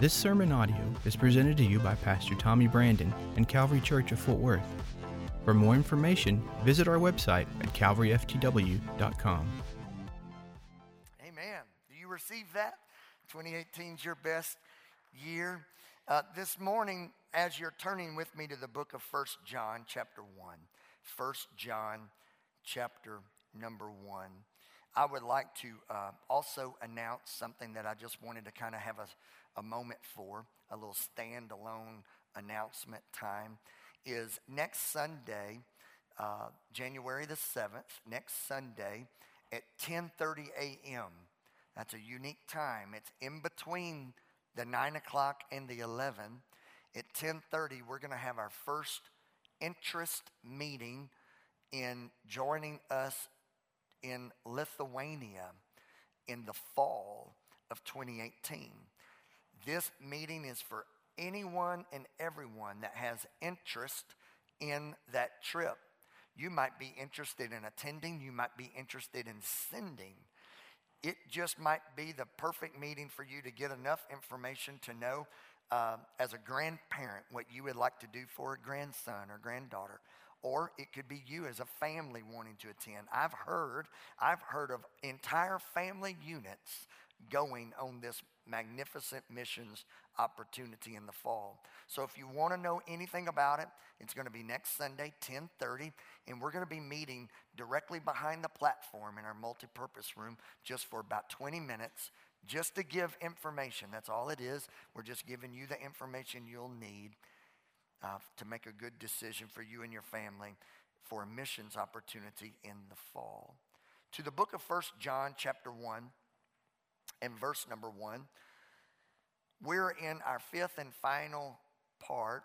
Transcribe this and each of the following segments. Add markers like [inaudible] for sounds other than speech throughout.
This sermon audio is presented to you by Pastor Tommy Brandon and Calvary Church of Fort Worth. For more information, visit our website at calvaryftw.com. Amen. Do you receive that? 2018 is your best year. Uh, this morning, as you're turning with me to the book of First John, chapter 1, First John, chapter number 1, I would like to uh, also announce something that I just wanted to kind of have a a moment for, a little standalone announcement time, is next Sunday, uh, January the 7th, next Sunday at 10.30 a.m. That's a unique time. It's in between the 9 o'clock and the 11. At 10.30, we're going to have our first interest meeting in joining us in Lithuania in the fall of 2018. This meeting is for anyone and everyone that has interest in that trip. You might be interested in attending, you might be interested in sending. It just might be the perfect meeting for you to get enough information to know uh, as a grandparent what you would like to do for a grandson or granddaughter or it could be you as a family wanting to attend. I've heard, I've heard of entire family units going on this magnificent missions opportunity in the fall. So if you want to know anything about it, it's going to be next Sunday, 10:30, and we're going to be meeting directly behind the platform in our multi-purpose room just for about 20 minutes just to give information. That's all it is. We're just giving you the information you'll need uh, to make a good decision for you and your family for a missions opportunity in the fall. To the book of First John chapter 1 and verse number 1. We're in our fifth and final part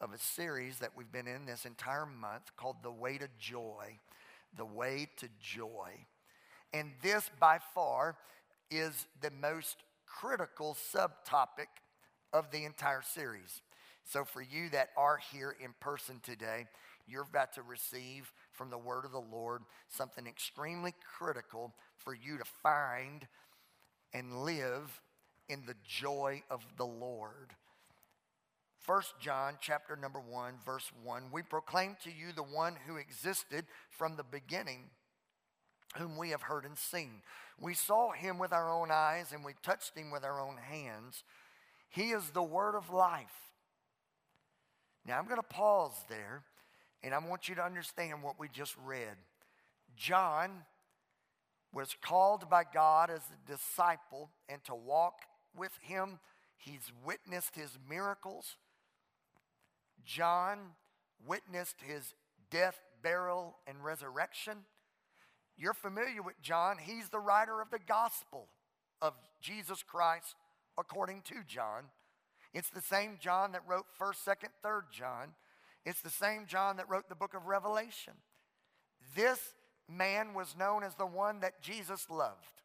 of a series that we've been in this entire month called The Way to Joy. The Way to Joy. And this, by far, is the most critical subtopic of the entire series. So, for you that are here in person today, you're about to receive from the word of the Lord something extremely critical for you to find and live in the joy of the Lord. First John chapter number 1 verse 1 we proclaim to you the one who existed from the beginning whom we have heard and seen. We saw him with our own eyes and we touched him with our own hands. He is the word of life. Now I'm going to pause there and I want you to understand what we just read. John was called by God as a disciple and to walk with him. He's witnessed his miracles. John witnessed his death, burial, and resurrection. You're familiar with John. He's the writer of the gospel of Jesus Christ according to John. It's the same John that wrote 1st, 2nd, 3rd John. It's the same John that wrote the book of Revelation. This man was known as the one that Jesus loved.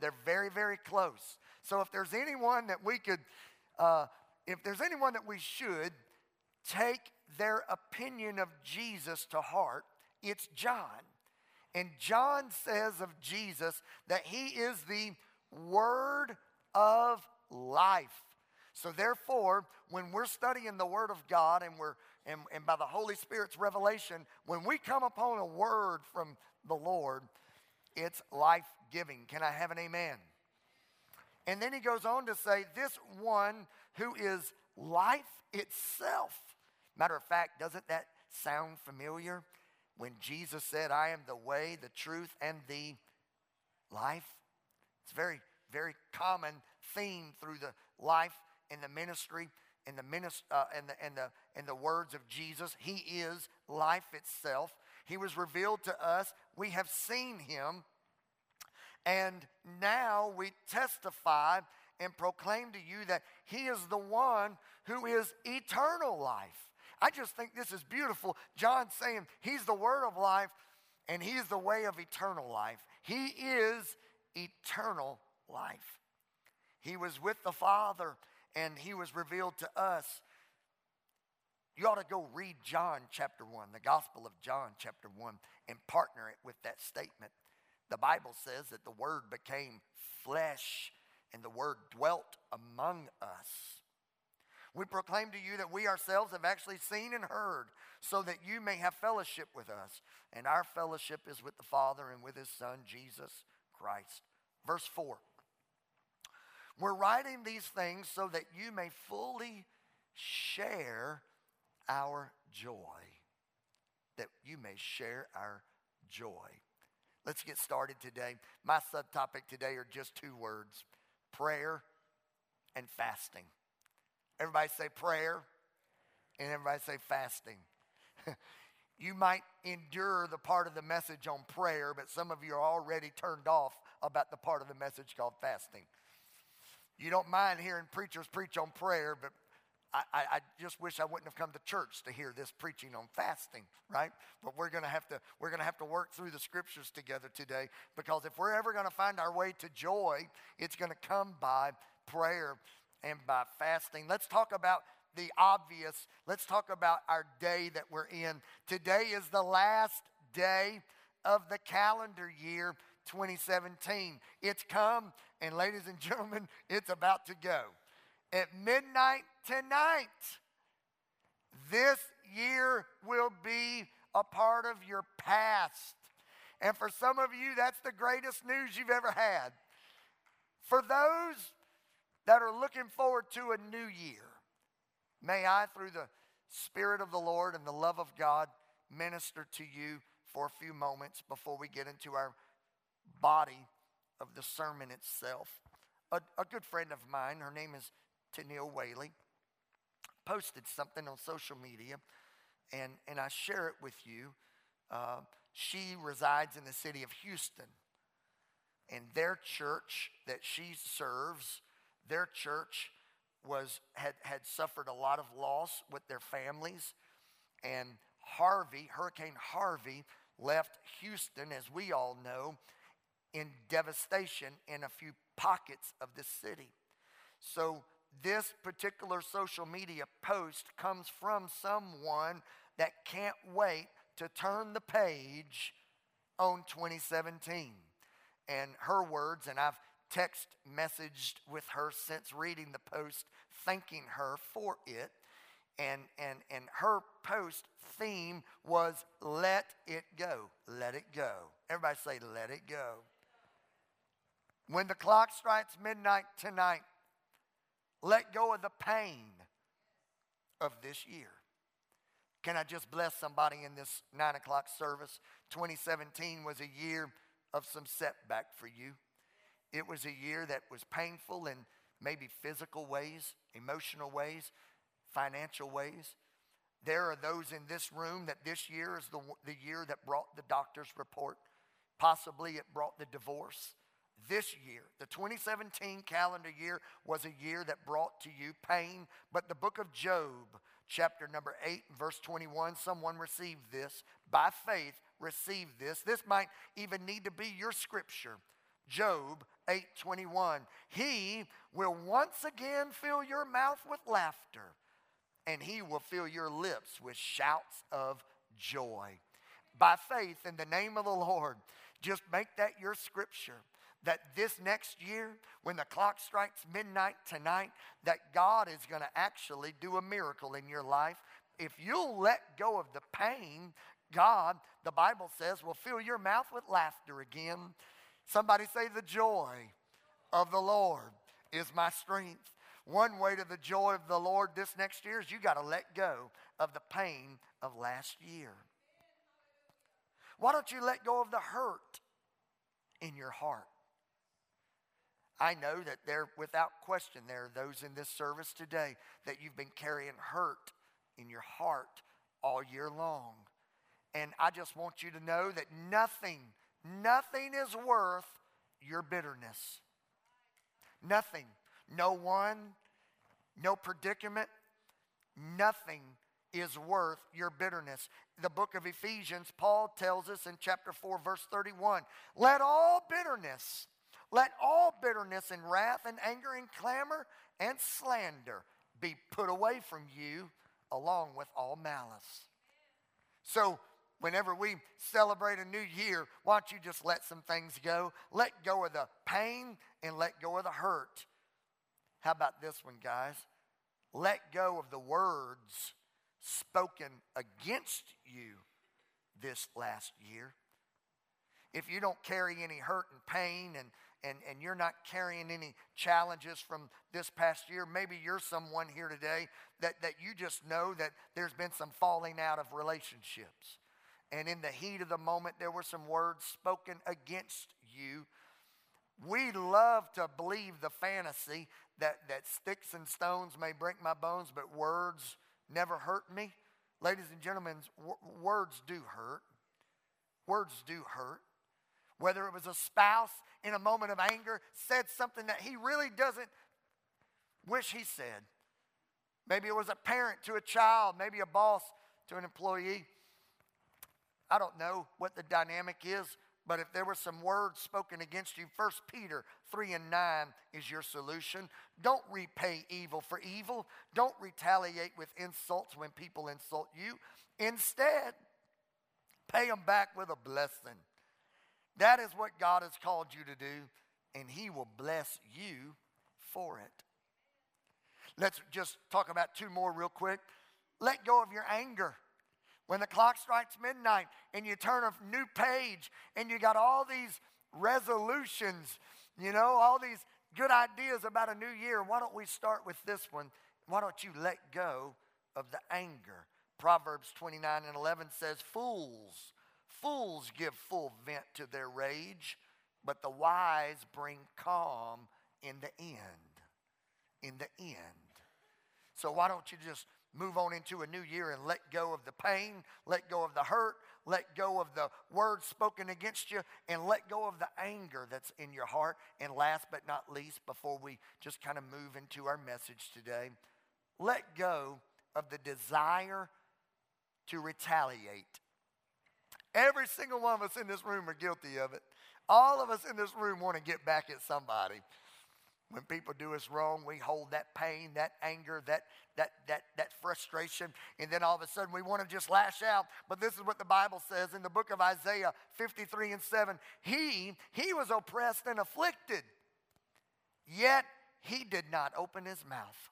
They're very, very close. So if there's anyone that we could, uh, if there's anyone that we should take their opinion of Jesus to heart, it's John. And John says of Jesus that he is the Word of life. So therefore, when we're studying the Word of God and we're and, and by the Holy Spirit's revelation, when we come upon a word from the Lord, it's life giving. Can I have an amen? And then he goes on to say, This one who is life itself. Matter of fact, doesn't that sound familiar? When Jesus said, I am the way, the truth, and the life. It's very, very common theme through the life and the ministry and the, minist- uh, and, the, and, the, and the words of Jesus. He is life itself. He was revealed to us. We have seen him. And now we testify and proclaim to you that he is the one who is eternal life. I just think this is beautiful. John saying he's the word of life and he is the way of eternal life. He is eternal life. He was with the Father and he was revealed to us you ought to go read John chapter 1, the Gospel of John chapter 1, and partner it with that statement. The Bible says that the Word became flesh and the Word dwelt among us. We proclaim to you that we ourselves have actually seen and heard, so that you may have fellowship with us. And our fellowship is with the Father and with His Son, Jesus Christ. Verse 4 We're writing these things so that you may fully share our joy. That you may share our joy. Let's get started today. My subtopic today are just two words prayer and fasting. Everybody say prayer, and everybody say fasting. [laughs] you might endure the part of the message on prayer, but some of you are already turned off about the part of the message called fasting. You don't mind hearing preachers preach on prayer, but I, I, just wish I wouldn't have come to church to hear this preaching on fasting, right? But we're gonna have to we're gonna have to work through the scriptures together today because if we're ever gonna find our way to joy, it's gonna come by prayer and by fasting. Let's talk about the obvious. Let's talk about our day that we're in. Today is the last day of the calendar year 2017. It's come, and ladies and gentlemen, it's about to go. At midnight tonight, this year will be a part of your past. And for some of you, that's the greatest news you've ever had. For those that are looking forward to a new year, may I, through the Spirit of the Lord and the love of God, minister to you for a few moments before we get into our body of the sermon itself. A, a good friend of mine, her name is Tennille Whaley, posted something on social media, and, and I share it with you. Uh, she resides in the city of Houston, and their church that she serves their church was had, had suffered a lot of loss with their families. And Harvey, Hurricane Harvey, left Houston, as we all know, in devastation in a few pockets of the city. So, this particular social media post comes from someone that can't wait to turn the page on 2017. And her words, and I've text messaged with her since reading the post, thanking her for it. And, and, and her post theme was let it go. Let it go. Everybody say, let it go. When the clock strikes midnight tonight, let go of the pain of this year. Can I just bless somebody in this nine o'clock service? 2017 was a year of some setback for you. It was a year that was painful in maybe physical ways, emotional ways, financial ways. There are those in this room that this year is the, the year that brought the doctor's report. Possibly it brought the divorce. This year, the 2017 calendar year, was a year that brought to you pain. But the book of Job, chapter number 8, verse 21, someone received this. By faith, received this. This might even need to be your scripture. Job 8:21. He will once again fill your mouth with laughter, and he will fill your lips with shouts of joy. By faith in the name of the Lord, just make that your scripture that this next year, when the clock strikes midnight tonight, that God is going to actually do a miracle in your life. If you'll let go of the pain, God, the Bible says, will fill your mouth with laughter again Somebody say, The joy of the Lord is my strength. One way to the joy of the Lord this next year is you got to let go of the pain of last year. Why don't you let go of the hurt in your heart? I know that there, without question, there are those in this service today that you've been carrying hurt in your heart all year long. And I just want you to know that nothing Nothing is worth your bitterness. Nothing. No one, no predicament, nothing is worth your bitterness. The book of Ephesians, Paul tells us in chapter 4, verse 31 let all bitterness, let all bitterness and wrath and anger and clamor and slander be put away from you along with all malice. So, whenever we celebrate a new year, why don't you just let some things go? Let go of the pain and let go of the hurt. How about this one, guys? Let go of the words spoken against you this last year. If you don't carry any hurt and pain and, and, and you're not carrying any challenges from this past year, maybe you're someone here today that, that you just know that there's been some falling out of relationships. And in the heat of the moment, there were some words spoken against you. We love to believe the fantasy that, that sticks and stones may break my bones, but words never hurt me. Ladies and gentlemen, w- words do hurt. Words do hurt. Whether it was a spouse in a moment of anger said something that he really doesn't wish he said. Maybe it was a parent to a child, maybe a boss to an employee. I don't know what the dynamic is, but if there were some words spoken against you, 1 Peter 3 and 9 is your solution. Don't repay evil for evil. Don't retaliate with insults when people insult you. Instead, pay them back with a blessing. That is what God has called you to do, and He will bless you for it. Let's just talk about two more real quick. Let go of your anger. When the clock strikes midnight and you turn a new page and you got all these resolutions, you know, all these good ideas about a new year, why don't we start with this one? Why don't you let go of the anger? Proverbs 29 and 11 says, Fools, fools give full vent to their rage, but the wise bring calm in the end. In the end. So why don't you just move on into a new year and let go of the pain, let go of the hurt, let go of the words spoken against you, and let go of the anger that's in your heart. And last but not least, before we just kind of move into our message today, let go of the desire to retaliate. Every single one of us in this room are guilty of it. All of us in this room want to get back at somebody. When people do us wrong, we hold that pain, that anger, that, that, that, that frustration, and then all of a sudden we want to just lash out. But this is what the Bible says in the book of Isaiah 53 and 7. He, he was oppressed and afflicted, yet he did not open his mouth.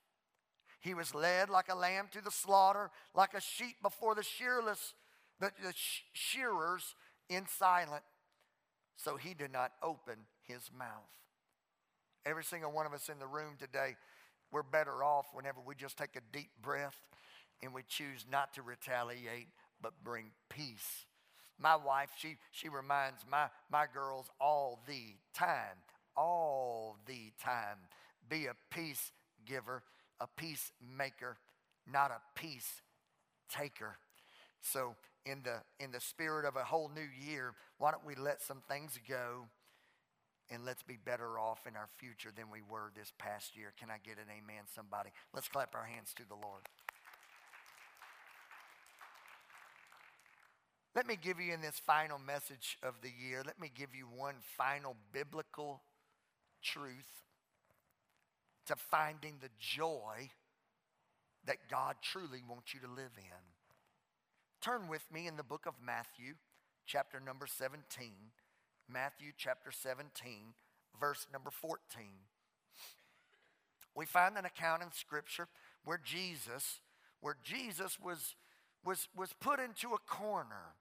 He was led like a lamb to the slaughter, like a sheep before the shearless, the, the shearers in silent. So he did not open his mouth. Every single one of us in the room today, we're better off whenever we just take a deep breath and we choose not to retaliate but bring peace. My wife, she, she reminds my, my girls all the time, all the time, be a peace giver, a peacemaker, not a peace taker. So, in the, in the spirit of a whole new year, why don't we let some things go? and let's be better off in our future than we were this past year. Can I get an amen, somebody? Let's clap our hands to the Lord. Let me give you in this final message of the year, let me give you one final biblical truth to finding the joy that God truly wants you to live in. Turn with me in the book of Matthew, chapter number 17. Matthew chapter 17, verse number 14. We find an account in Scripture where Jesus, where Jesus was, was, was put into a corner,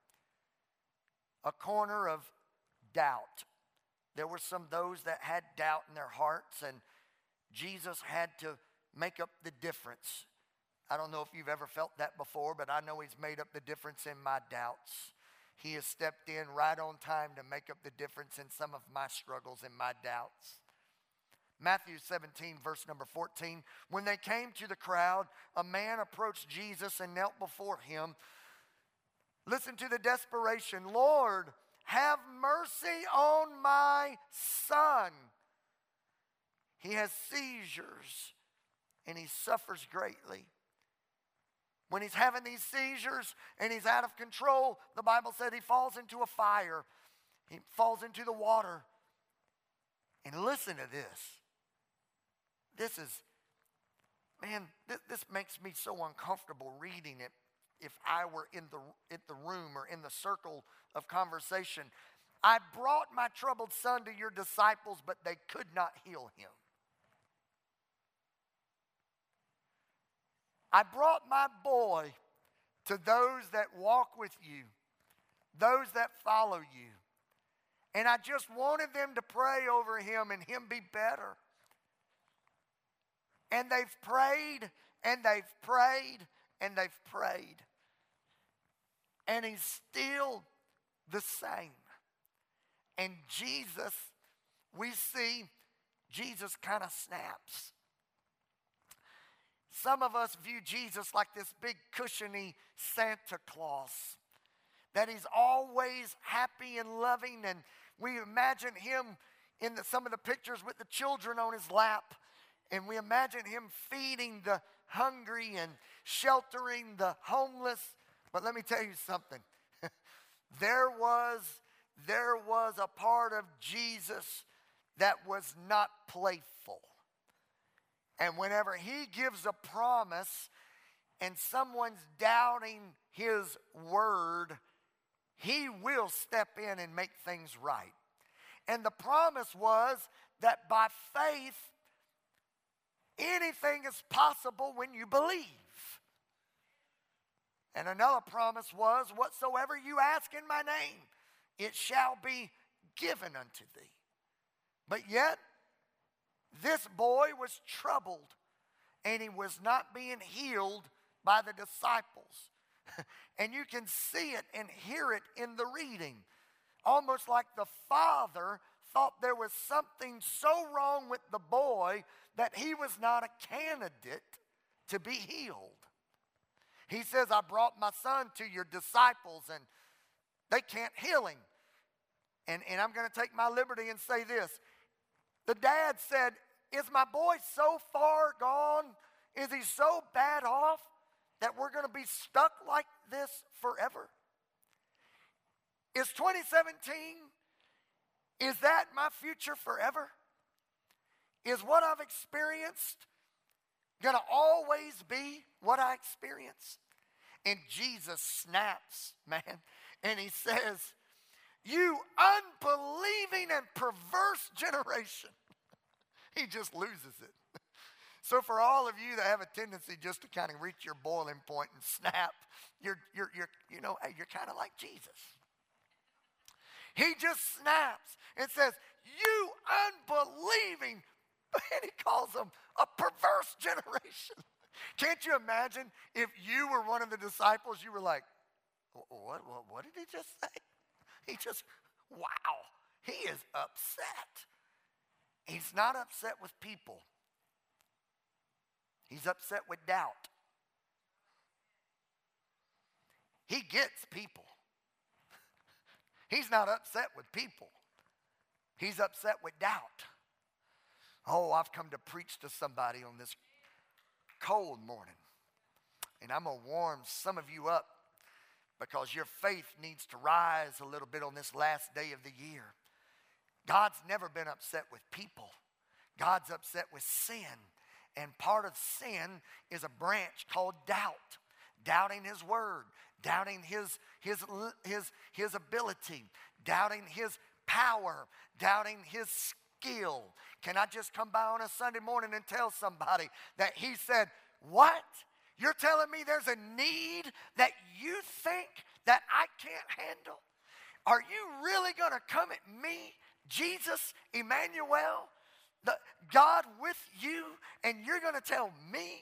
a corner of doubt. There were some those that had doubt in their hearts, and Jesus had to make up the difference. I don't know if you've ever felt that before, but I know He's made up the difference in my doubts. He has stepped in right on time to make up the difference in some of my struggles and my doubts. Matthew 17, verse number 14. When they came to the crowd, a man approached Jesus and knelt before him. Listen to the desperation Lord, have mercy on my son. He has seizures and he suffers greatly. When he's having these seizures and he's out of control, the Bible said he falls into a fire, he falls into the water. And listen to this. This is, man, this, this makes me so uncomfortable reading it. if I were in the, in the room or in the circle of conversation. I brought my troubled son to your disciples, but they could not heal him. I brought my boy to those that walk with you, those that follow you. And I just wanted them to pray over him and him be better. And they've prayed and they've prayed and they've prayed. And he's still the same. And Jesus, we see Jesus kind of snaps. Some of us view Jesus like this big, cushiony Santa Claus, that he's always happy and loving. And we imagine him in the, some of the pictures with the children on his lap. And we imagine him feeding the hungry and sheltering the homeless. But let me tell you something. [laughs] there was there was a part of Jesus that was not playful. And whenever he gives a promise and someone's doubting his word, he will step in and make things right. And the promise was that by faith, anything is possible when you believe. And another promise was, whatsoever you ask in my name, it shall be given unto thee. But yet, this boy was troubled and he was not being healed by the disciples. [laughs] and you can see it and hear it in the reading. Almost like the father thought there was something so wrong with the boy that he was not a candidate to be healed. He says, I brought my son to your disciples and they can't heal him. And, and I'm going to take my liberty and say this the dad said, Is my boy so far gone? Is he so bad off that we're going to be stuck like this forever? Is 2017, is that my future forever? Is what I've experienced going to always be what I experienced? And Jesus snaps, man, and he says, you unbelieving and perverse generation. [laughs] he just loses it. [laughs] So, for all of you that have a tendency just to kind of reach your boiling point and snap, you're, you're, you're, you know, you're kind of like Jesus. He just snaps and says, You unbelieving, [laughs] and he calls them a perverse generation. Can't you imagine if you were one of the disciples, you were like, What, what, what did he just say? He just, wow, he is upset. He's not upset with people, he's upset with doubt. He gets people. [laughs] He's not upset with people. He's upset with doubt. Oh, I've come to preach to somebody on this cold morning. And I'm going to warm some of you up because your faith needs to rise a little bit on this last day of the year. God's never been upset with people, God's upset with sin. And part of sin is a branch called doubt, doubting His word, doubting His, his, his, his ability, doubting His power, doubting His skill. Can I just come by on a Sunday morning and tell somebody that He said, What? You're telling me there's a need that you think that I can't handle? Are you really going to come at me, Jesus, Emmanuel, the God with you, and you're going to tell me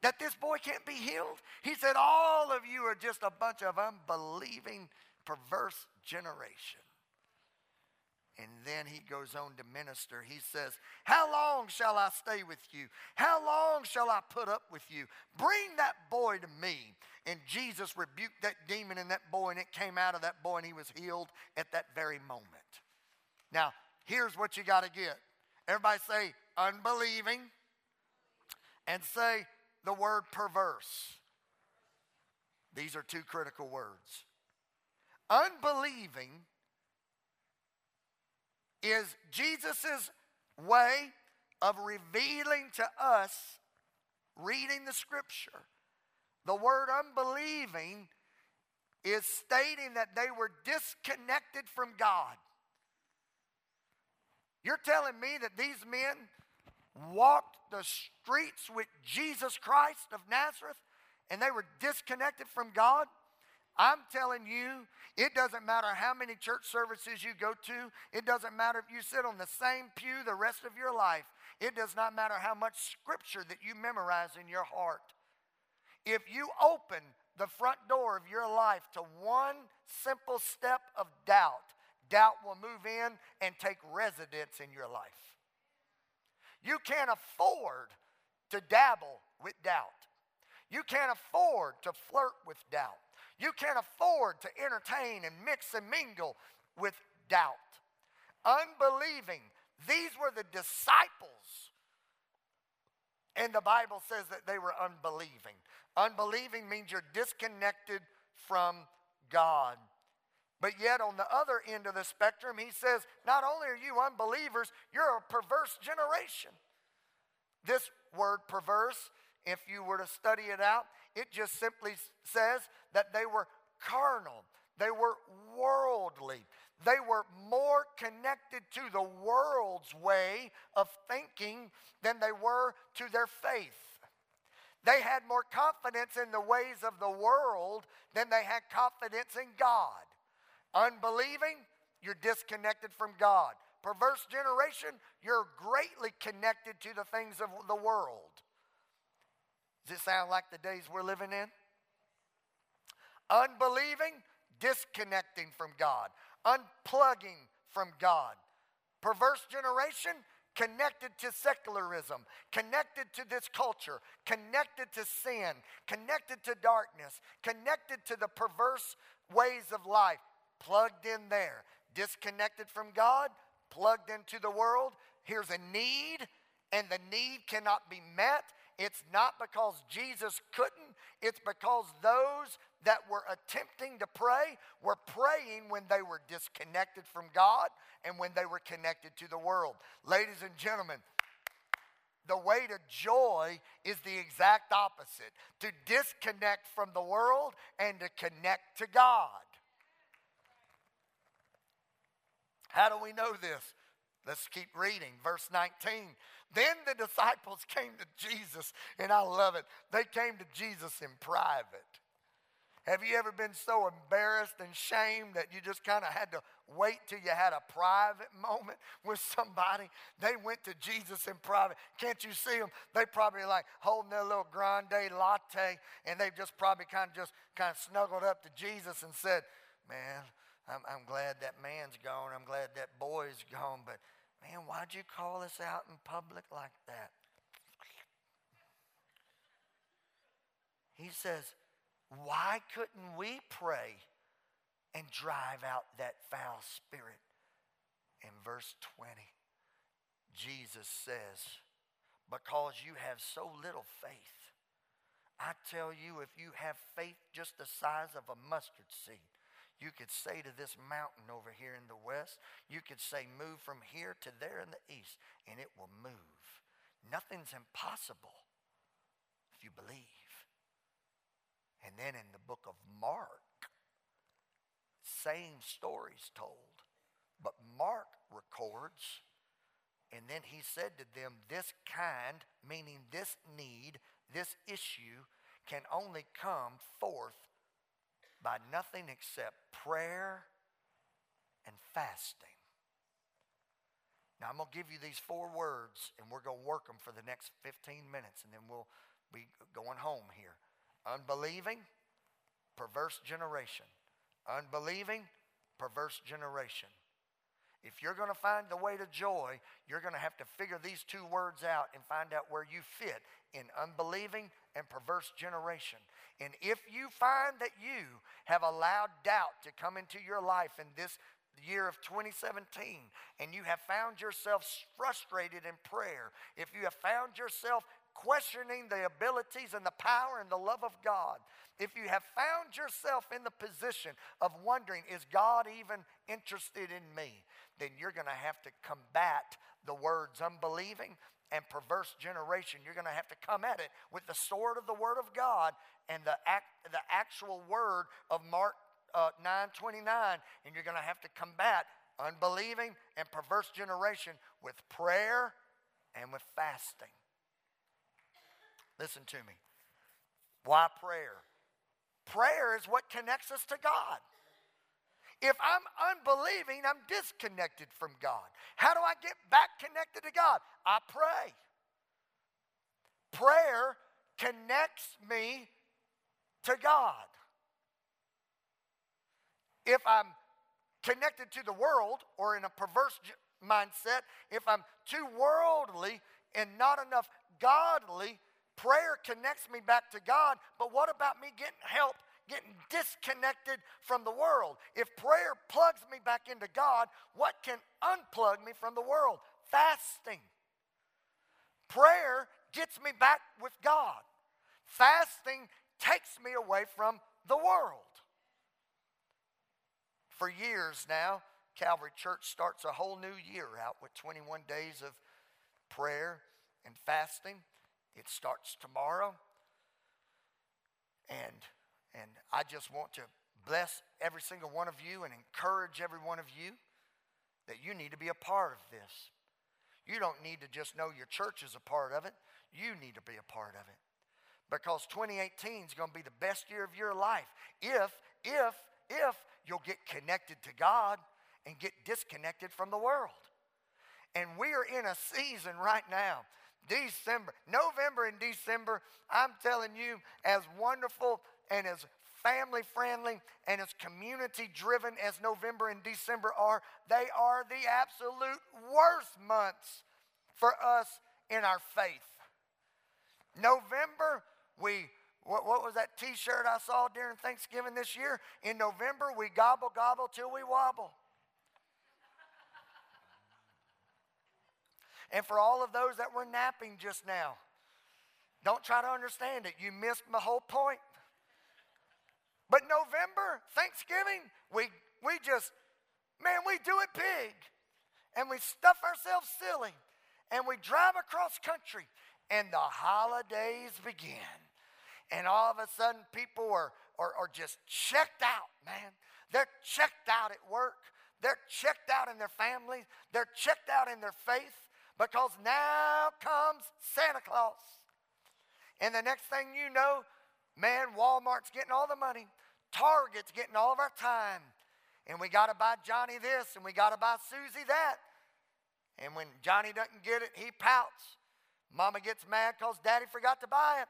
that this boy can't be healed? He said, All of you are just a bunch of unbelieving, perverse generation. And then he goes on to minister. He says, How long shall I stay with you? How long shall I put up with you? Bring that boy to me. And Jesus rebuked that demon in that boy, and it came out of that boy, and he was healed at that very moment. Now, here's what you got to get everybody say unbelieving, and say the word perverse. These are two critical words. Unbelieving is Jesus' way of revealing to us, reading the scripture, The word unbelieving is stating that they were disconnected from God. You're telling me that these men walked the streets with Jesus Christ of Nazareth and they were disconnected from God? I'm telling you, it doesn't matter how many church services you go to. It doesn't matter if you sit on the same pew the rest of your life. It does not matter how much scripture that you memorize in your heart. If you open the front door of your life to one simple step of doubt, doubt will move in and take residence in your life. You can't afford to dabble with doubt. You can't afford to flirt with doubt. You can't afford to entertain and mix and mingle with doubt. Unbelieving. These were the disciples. And the Bible says that they were unbelieving. Unbelieving means you're disconnected from God. But yet, on the other end of the spectrum, he says, not only are you unbelievers, you're a perverse generation. This word perverse, if you were to study it out, it just simply says that they were carnal, they were worldly, they were more connected to the world's way of thinking than they were to their faith. They had more confidence in the ways of the world than they had confidence in God. Unbelieving, you're disconnected from God. Perverse generation, you're greatly connected to the things of the world. Does it sound like the days we're living in? Unbelieving, disconnecting from God, unplugging from God. Perverse generation, connected to secularism, connected to this culture, connected to sin, connected to darkness, connected to the perverse ways of life, plugged in there. Disconnected from God, plugged into the world. Here's a need, and the need cannot be met. It's not because Jesus couldn't, it's because those that were attempting to pray were praying when they were disconnected from God and when they were connected to the world. Ladies and gentlemen, the way to joy is the exact opposite to disconnect from the world and to connect to God. How do we know this? Let's keep reading. Verse 19. Then the disciples came to Jesus, and I love it. They came to Jesus in private. Have you ever been so embarrassed and shamed that you just kind of had to wait till you had a private moment with somebody? They went to Jesus in private. Can't you see them? They probably like holding their little grande latte, and they just probably kind of just kind of snuggled up to Jesus and said, "Man, I'm, I'm glad that man's gone. I'm glad that boy's gone, but man, why'd you call us out in public like that?" He says, why couldn't we pray and drive out that foul spirit? In verse 20, Jesus says, Because you have so little faith. I tell you, if you have faith just the size of a mustard seed, you could say to this mountain over here in the west, you could say, Move from here to there in the east, and it will move. Nothing's impossible if you believe. And then in the book of Mark, same stories told. But Mark records, and then he said to them, This kind, meaning this need, this issue, can only come forth by nothing except prayer and fasting. Now, I'm going to give you these four words, and we're going to work them for the next 15 minutes, and then we'll be going home here. Unbelieving, perverse generation. Unbelieving, perverse generation. If you're going to find the way to joy, you're going to have to figure these two words out and find out where you fit in unbelieving and perverse generation. And if you find that you have allowed doubt to come into your life in this year of 2017 and you have found yourself frustrated in prayer, if you have found yourself questioning the abilities and the power and the love of God, if you have found yourself in the position of wondering, is God even interested in me? Then you're going to have to combat the words unbelieving and perverse generation. You're going to have to come at it with the sword of the Word of God and the, act, the actual word of Mark uh, 9:29, and you're going to have to combat unbelieving and perverse generation with prayer and with fasting. Listen to me. Why prayer? Prayer is what connects us to God. If I'm unbelieving, I'm disconnected from God. How do I get back connected to God? I pray. Prayer connects me to God. If I'm connected to the world or in a perverse mindset, if I'm too worldly and not enough godly, prayer connects me back to God. But what about me getting help, getting disconnected from the world? If prayer plugs me back into God, what can unplug me from the world? Fasting. Prayer gets me back with God. Fasting takes me away from the world. For years now, Calvary Church starts a whole new year out with 21 days of prayer and fasting. It starts tomorrow. And, and I just want to bless every single one of you and encourage every one of you that you need to be a part of this. You don't need to just know your church is a part of it, you need to be a part of it. Because 2018 is going to be the best year of your life if, if, if you'll get connected to God and get disconnected from the world. And we are in a season right now, December, November and December, I'm telling you, as wonderful and as family friendly and as community driven as November and December are, they are the absolute worst months for us in our faith. November, we what, what was that t shirt I saw during Thanksgiving this year? In November, we gobble, gobble till we wobble. and for all of those that were napping just now, don't try to understand it. You missed my whole point. But November, Thanksgiving, we, we just, man, we do it big. And we stuff ourselves silly. And we drive across country. And the holidays begin and all of a sudden people are, are, are just checked out, man. They're checked out at work. They're checked out in their families. They're checked out in their faith because now comes Santa Claus. And the next thing you know, man, Walmart's getting all the money. Target's getting all of our time. And we got to buy Johnny this and we got to buy Susie that. And when Johnny doesn't get it, he pouts. Mama gets mad because daddy forgot to buy it.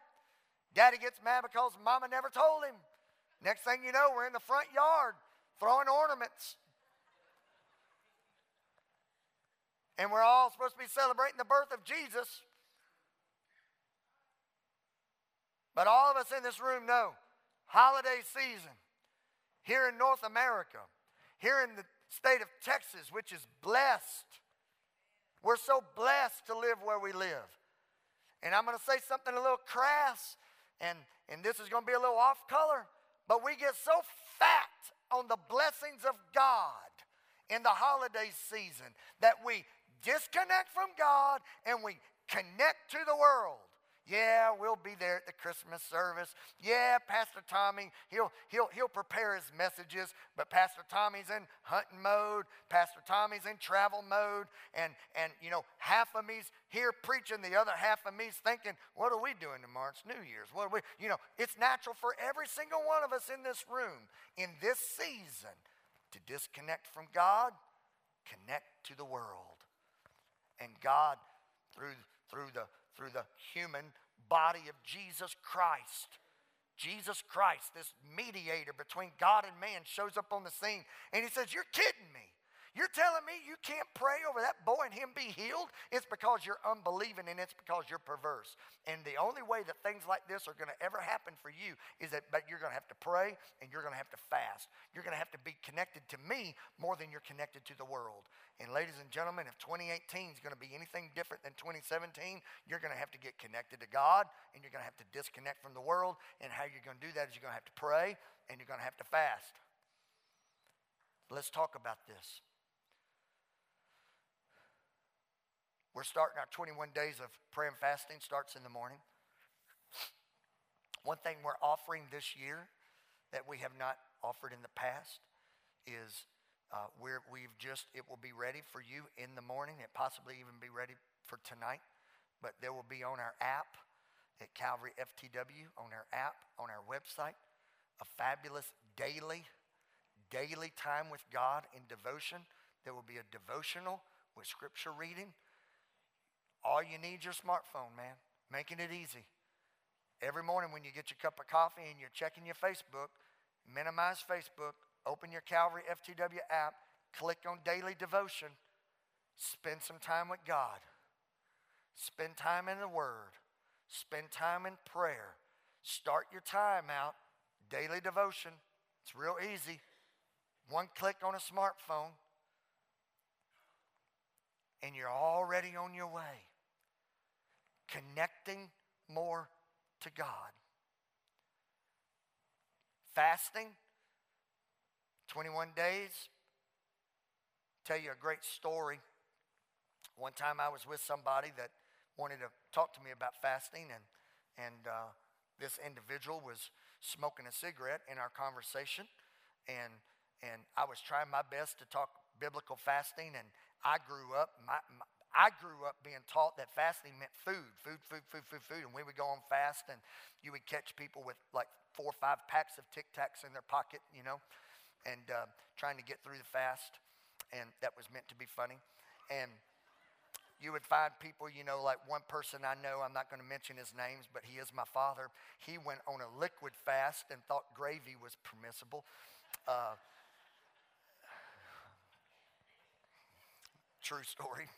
Daddy gets mad because mama never told him. Next thing you know, we're in the front yard throwing ornaments. And we're all supposed to be celebrating the birth of Jesus. But all of us in this room know holiday season here in North America, here in the state of Texas, which is blessed. We're so blessed to live where we live. And I'm going to say something a little crass, and, and this is going to be a little off color, but we get so fat on the blessings of God in the holiday season that we disconnect from God and we connect to the world. Yeah, we'll be there at the Christmas service. Yeah, Pastor Tommy, he'll, he'll, he'll prepare his messages, but Pastor Tommy's in hunting mode. Pastor Tommy's in travel mode. And, and you know, half of me's here preaching, the other half of me's thinking, what are we doing tomorrow? It's New Year's. What are we, you know, it's natural for every single one of us in this room in this season to disconnect from God, connect to the world. And God, through, through the through the human body of Jesus Christ. Jesus Christ, this mediator between God and man, shows up on the scene and he says, You're kidding me. You're telling me you can't pray over that boy and him be healed? It's because you're unbelieving and it's because you're perverse. And the only way that things like this are going to ever happen for you is that but you're going to have to pray and you're going to have to fast. You're going to have to be connected to me more than you're connected to the world. And ladies and gentlemen, if 2018 is going to be anything different than 2017, you're going to have to get connected to God and you're going to have to disconnect from the world. And how you're going to do that is you're going to have to pray and you're going to have to fast. Let's talk about this. We're starting our 21 days of prayer and fasting, starts in the morning. One thing we're offering this year that we have not offered in the past is uh, we're, we've just, it will be ready for you in the morning. It possibly even be ready for tonight, but there will be on our app at Calvary FTW, on our app, on our website, a fabulous daily, daily time with God in devotion. There will be a devotional with scripture reading. All you need is your smartphone, man, making it easy. Every morning when you get your cup of coffee and you're checking your Facebook, minimize Facebook, Open your Calvary FTW app, click on daily devotion, spend some time with God. Spend time in the Word. Spend time in prayer. Start your time out, daily devotion. It's real easy. One click on a smartphone, and you're already on your way. Connecting more to God. Fasting 21 days. Tell you a great story. One time I was with somebody that wanted to talk to me about fasting, and, and uh, this individual was smoking a cigarette in our conversation. And, and I was trying my best to talk biblical fasting, and I grew up, my, my, I grew up being taught that fasting meant food, food, food, food, food, food. And we would go on fast, and you would catch people with like four or five packs of Tic Tacs in their pocket, you know and uh, trying to get through the fast, and that was meant to be funny. And you would find people, you know, like one person I know, I'm not going to mention his names, but he is my father. He went on a liquid fast and thought gravy was permissible. Uh, [sighs] true story.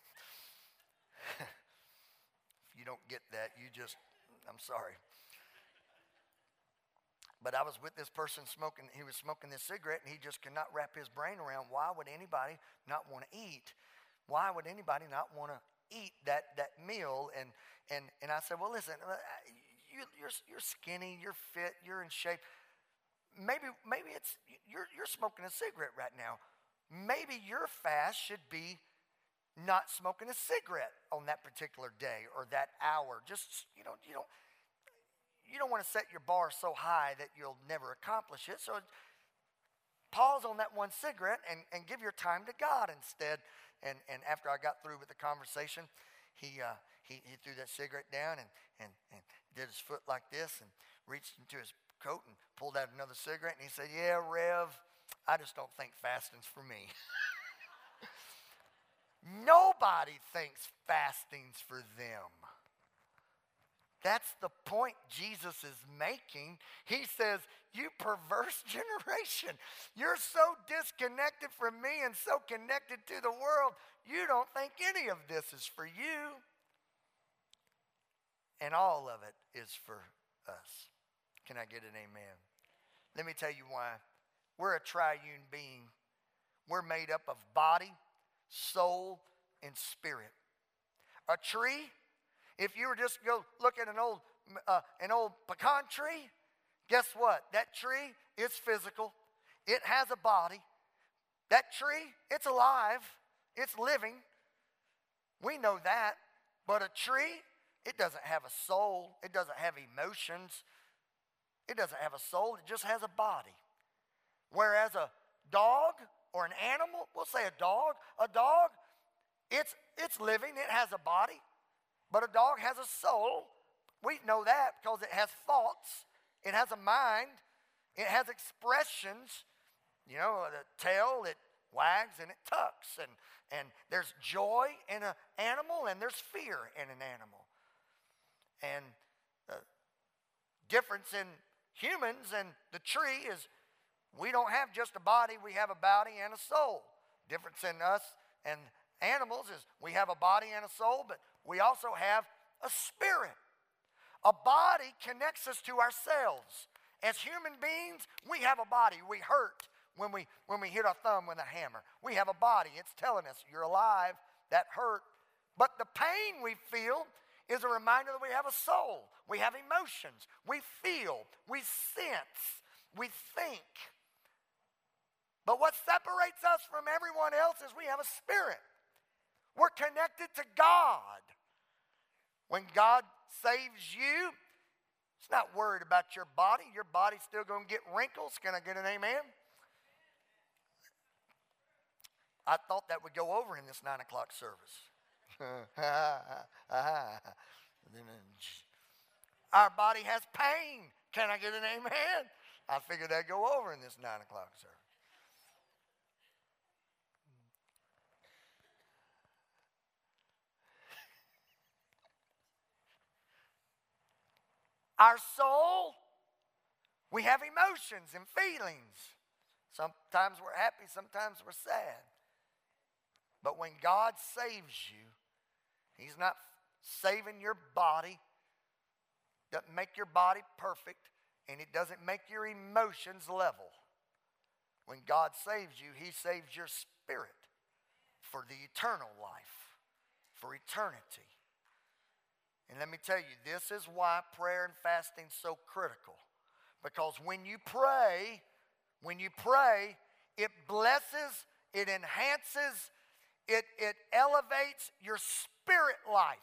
[laughs] if you don't get that, you just, I'm sorry. But I was with this person smoking, he was smoking this cigarette, and he just could not wrap his brain around why would anybody not want to eat? Why would anybody not want to eat that, that meal? And, and, and I said, Well, listen, uh, you, you're, you're skinny, you're fit, you're in shape. Maybe, maybe it's you're, you're smoking a cigarette right now. Maybe your fast should be not smoking a cigarette on that particular day or that hour. Just, you know, you don't you don't want to set your bar so high that you'll never accomplish it. So pause on that one cigarette and, and give your time to God instead. And, and after I got through with the conversation, he, uh, he, he threw that cigarette down and, and, and did his foot like this and reached into his coat and pulled out another cigarette. And he said, Yeah, Rev, I just don't think fasting's for me. [laughs] Nobody thinks fasting's for them. That's the point Jesus is making. He says, You perverse [laughs] generation, you're so disconnected from me and so connected to the world, you don't think any of this is for you. And all of it is for us. Can I get an amen? Let me tell you why. We're a triune being, we're made up of body, soul, and spirit. A tree if you were just go look at an old, uh, an old pecan tree, guess what? That tree is physical. It has a body. That tree, it's alive. It's living. We know that. But a tree, it doesn't have a soul. It doesn't have emotions. It doesn't have a soul. It just has a body. Whereas a dog or an animal, we'll say a dog, a dog, it's, it's living. It has a body. But a dog has a soul. We know that because it has thoughts, it has a mind, it has expressions. You know, the tail, it wags and it tucks. And, and there's joy in an animal and there's fear in an animal. And the difference in humans and the tree is we don't have just a body, we have a body and a soul. Difference in us and animals is we have a body and a soul, but we also have a spirit. A body connects us to ourselves. As human beings, we have a body. We hurt when we, when we hit our thumb with a hammer. We have a body. It's telling us you're alive. That hurt. But the pain we feel is a reminder that we have a soul. We have emotions. We feel. We sense. We think. But what separates us from everyone else is we have a spirit. We're connected to God. When God saves you, it's not worried about your body. Your body's still going to get wrinkles. Can I get an amen? I thought that would go over in this nine o'clock service. [laughs] Our body has pain. Can I get an amen? I figured that'd go over in this nine o'clock service. Our soul, we have emotions and feelings. Sometimes we're happy, sometimes we're sad. But when God saves you, He's not saving your body, doesn't make your body perfect, and it doesn't make your emotions level. When God saves you, He saves your spirit for the eternal life, for eternity. And let me tell you, this is why prayer and fasting is so critical. Because when you pray, when you pray, it blesses, it enhances, it, it elevates your spirit life.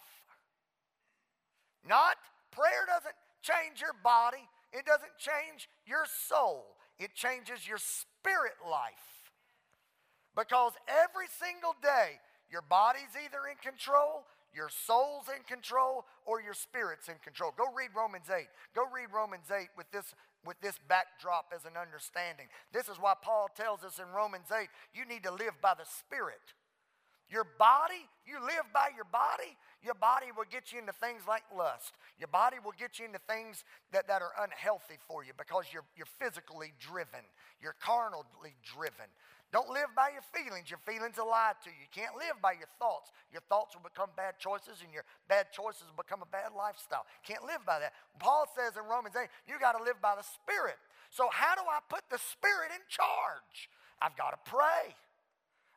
Not, prayer doesn't change your body, it doesn't change your soul, it changes your spirit life. Because every single day, your body's either in control, your soul's in control, or your spirit's in control. Go read Romans 8. Go read Romans 8 with this, with this backdrop as an understanding. This is why Paul tells us in Romans 8 you need to live by the Spirit. Your body, you live by your body, your body will get you into things like lust. Your body will get you into things that, that are unhealthy for you because you're, you're physically driven, you're carnally driven. Don't live by your feelings. Your feelings will lie to you. You can't live by your thoughts. Your thoughts will become bad choices, and your bad choices will become a bad lifestyle. Can't live by that. Paul says in Romans 8, you got to live by the Spirit. So, how do I put the Spirit in charge? I've got to pray.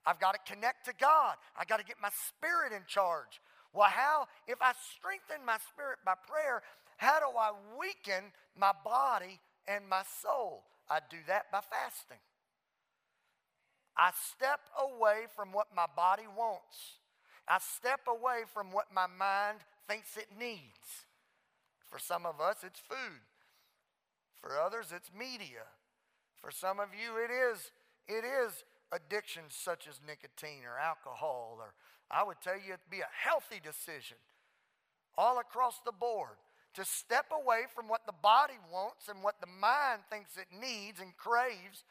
I've got to connect to God. I've got to get my spirit in charge. Well, how? If I strengthen my spirit by prayer, how do I weaken my body and my soul? I do that by fasting. I step away from what my body wants. I step away from what my mind thinks it needs. For some of us, it's food. For others, it's media. For some of you, it is, it is addictions such as nicotine or alcohol, or I would tell you it'd be a healthy decision all across the board to step away from what the body wants and what the mind thinks it needs and craves,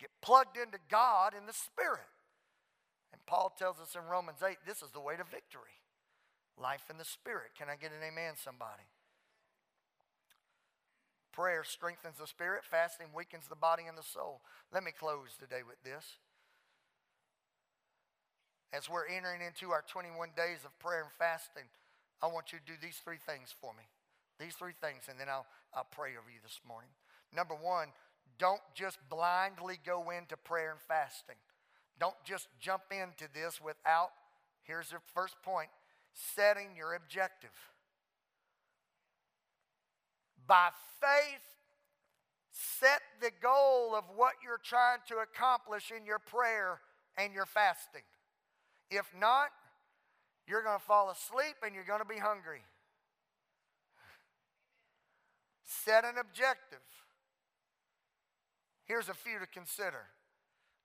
get plugged into God in the Spirit. And Paul tells us in Romans 8 this is the way to victory life in the Spirit. Can I get an amen, somebody? Prayer strengthens the spirit, fasting weakens the body and the soul. Let me close today with this. As we're entering into our 21 days of prayer and fasting, I want you to do these three things for me. These three things, and then I'll, I'll pray over you this morning. Number one, don't just blindly go into prayer and fasting. Don't just jump into this without, here's the first point, setting your objective. By faith, set the goal of what you're trying to accomplish in your prayer and your fasting. If not, you're going to fall asleep and you're going to be hungry. Set an objective. Here's a few to consider.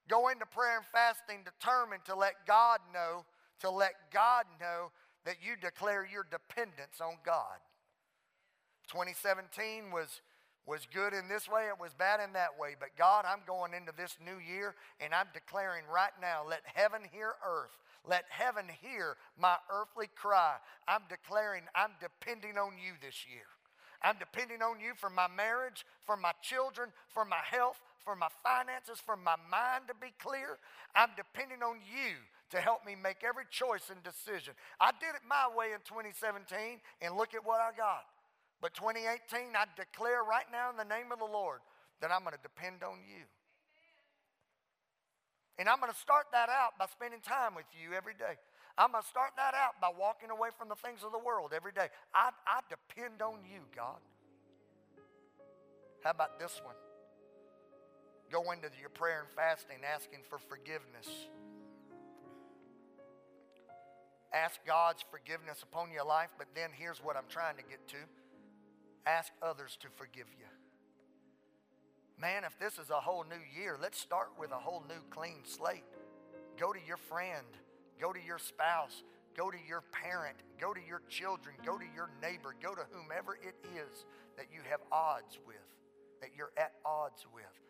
Go into prayer and fasting determined to let God know, to let God know that you declare your dependence on God. 2017 was was good in this way, it was bad in that way. But God, I'm going into this new year and I'm declaring right now, let heaven hear earth. Let heaven hear my earthly cry. I'm declaring I'm depending on you this year. I'm depending on you for my marriage, for my children, for my health, for my finances, for my mind to be clear. I'm depending on you to help me make every choice and decision. I did it my way in 2017, and look at what I got. But 2018, I declare right now in the name of the Lord that I'm going to depend on you. And I'm going to start that out by spending time with you every day. I'm going to start that out by walking away from the things of the world every day. I, I depend on you, God. How about this one? Go into your prayer and fasting asking for forgiveness. ask God's forgiveness upon your life, but then here's what I'm trying to get to ask others to forgive you. Man, if this is a whole new year, let's start with a whole new clean slate. Go to your friend, go to your spouse, go to your parent, go to your children, go to your neighbor, go to whomever it is that you have odds with, that you're at odds with.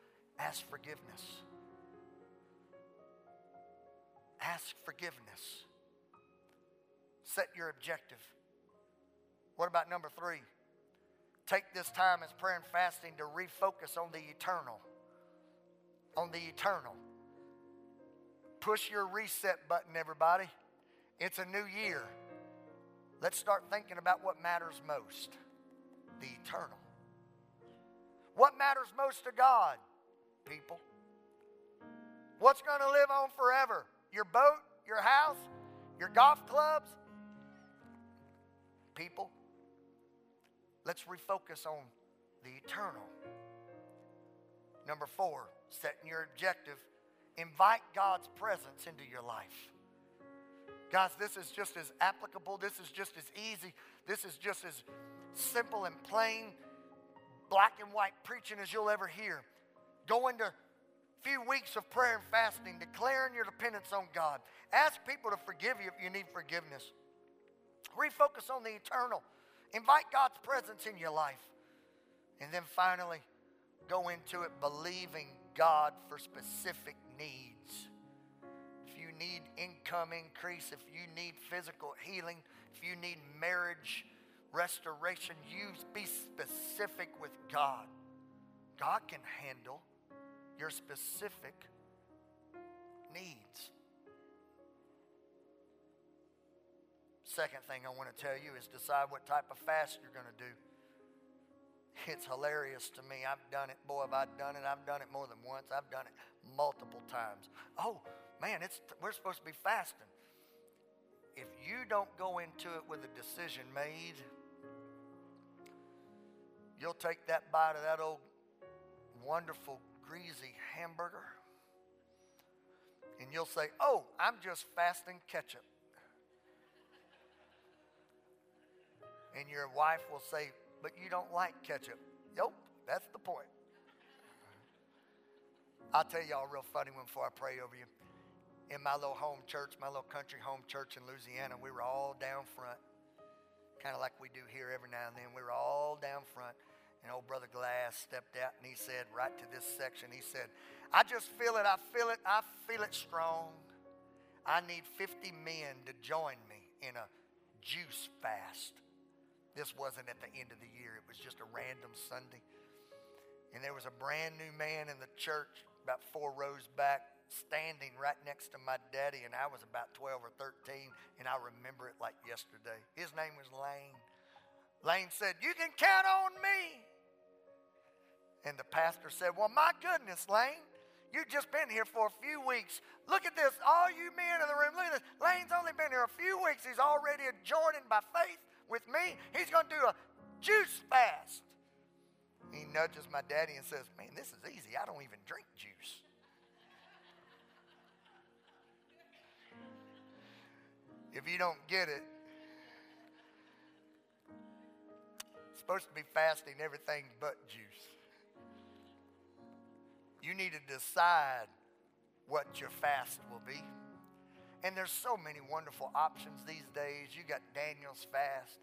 Ask forgiveness. Ask forgiveness. Set your objective. What about number three? Take this time as prayer and fasting to refocus on the eternal. On the eternal. Push your reset button, everybody. It's a new year. Let's start thinking about what matters most the eternal. What matters most to God, people? What's going to live on forever? Your boat, your house, your golf clubs? People, let's refocus on the eternal. Number four, setting your objective. Invite God's presence into your life. Guys, this is just as applicable. This is just as easy. This is just as simple and plain, black and white preaching as you'll ever hear. Go into a few weeks of prayer and fasting, declaring your dependence on God. Ask people to forgive you if you need forgiveness. Refocus on the eternal. Invite God's presence in your life. And then finally, go into it believing God for specific needs If you need income increase, if you need physical healing, if you need marriage restoration, you be specific with God. God can handle your specific needs. Second thing I want to tell you is decide what type of fast you're going to do. It's hilarious to me. I've done it. Boy, have I done it. I've done it more than once. I've done it multiple times. Oh, man, it's, we're supposed to be fasting. If you don't go into it with a decision made, you'll take that bite of that old wonderful greasy hamburger and you'll say, Oh, I'm just fasting ketchup. And your wife will say, But you don't like ketchup. Nope, that's the point. I'll tell y'all a real funny one before I pray over you in my little home church, my little country home church in Louisiana, we were all down front, kind of like we do here every now and then. We were all down front. And old Brother Glass stepped out and he said, right to this section, he said, I just feel it, I feel it, I feel it strong. I need 50 men to join me in a juice fast. This wasn't at the end of the year, it was just a random Sunday. And there was a brand new man in the church about four rows back standing right next to my daddy, and I was about 12 or 13, and I remember it like yesterday. His name was Lane. Lane said, You can count on me. And the pastor said, Well, my goodness, Lane, you've just been here for a few weeks. Look at this, all you men in the room, look at this. Lane's only been here a few weeks. He's already joining by faith with me. He's going to do a juice fast. He nudges my daddy and says, Man, this is easy. I don't even drink juice. If you don't get it, it's supposed to be fasting everything but juice. You need to decide what your fast will be. And there's so many wonderful options these days. You got Daniel's fast.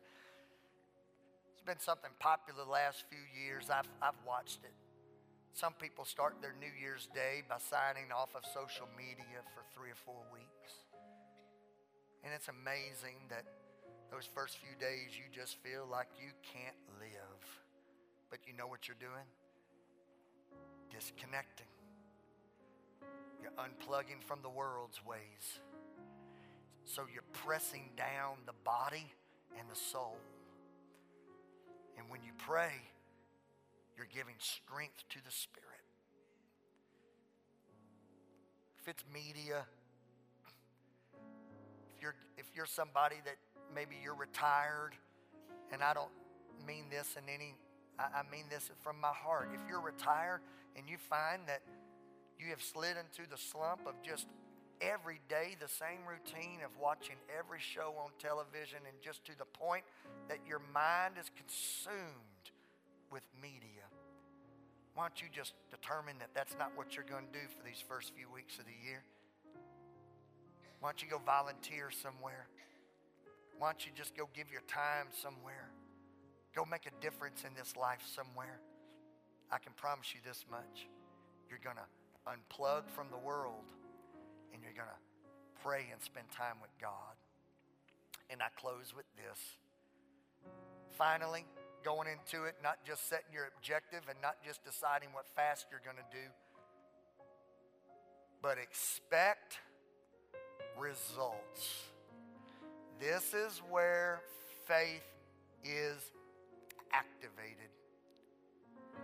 It's been something popular the last few years. I've, I've watched it. Some people start their New Year's Day by signing off of social media for three or four weeks. And it's amazing that those first few days you just feel like you can't live. But you know what you're doing? Disconnecting. You're unplugging from the world's ways. So you're pressing down the body and the soul. And when you pray, you're giving strength to the spirit. If it's media, if you're, if you're somebody that maybe you're retired, and I don't mean this in any, I, I mean this from my heart. If you're retired and you find that you have slid into the slump of just every day the same routine of watching every show on television and just to the point that your mind is consumed with media. Why don't you just determine that that's not what you're going to do for these first few weeks of the year? Why don't you go volunteer somewhere? Why don't you just go give your time somewhere? Go make a difference in this life somewhere. I can promise you this much. You're going to unplug from the world and you're going to pray and spend time with God. And I close with this. Finally, going into it, not just setting your objective and not just deciding what fast you're going to do, but expect results. This is where faith is activated.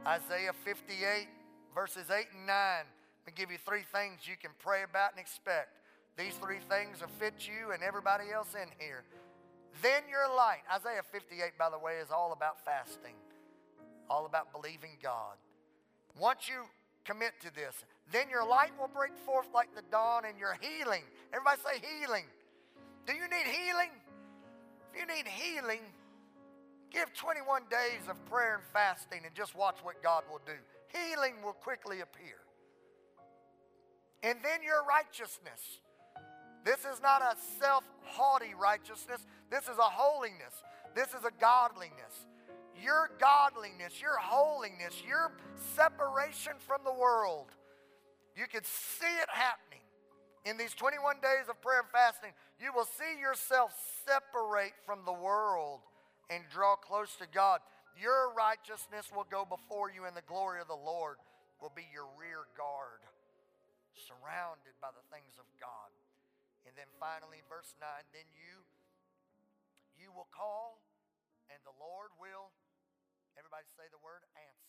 Isaiah 58, verses 8 and 9 me give you three things you can pray about and expect. These three things will fit you and everybody else in here. Then your light, Isaiah 58, by the way, is all about fasting, all about believing God. Once you commit to this, then your light will break forth like the dawn and your healing. Everybody say healing. Do you need healing? If you need healing, give 21 days of prayer and fasting and just watch what God will do. Healing will quickly appear and then your righteousness. This is not a self haughty righteousness, this is a holiness, this is a godliness. Your godliness, your holiness, your separation from the world. You can see it happening in these 21 days of prayer and fasting. You will see yourself separate from the world and draw close to God. Your righteousness will go before you, and the glory of the Lord will be your rear guard surrounded by the things of God. And then finally, verse 9, then you you will call and the Lord will everybody say the word answer.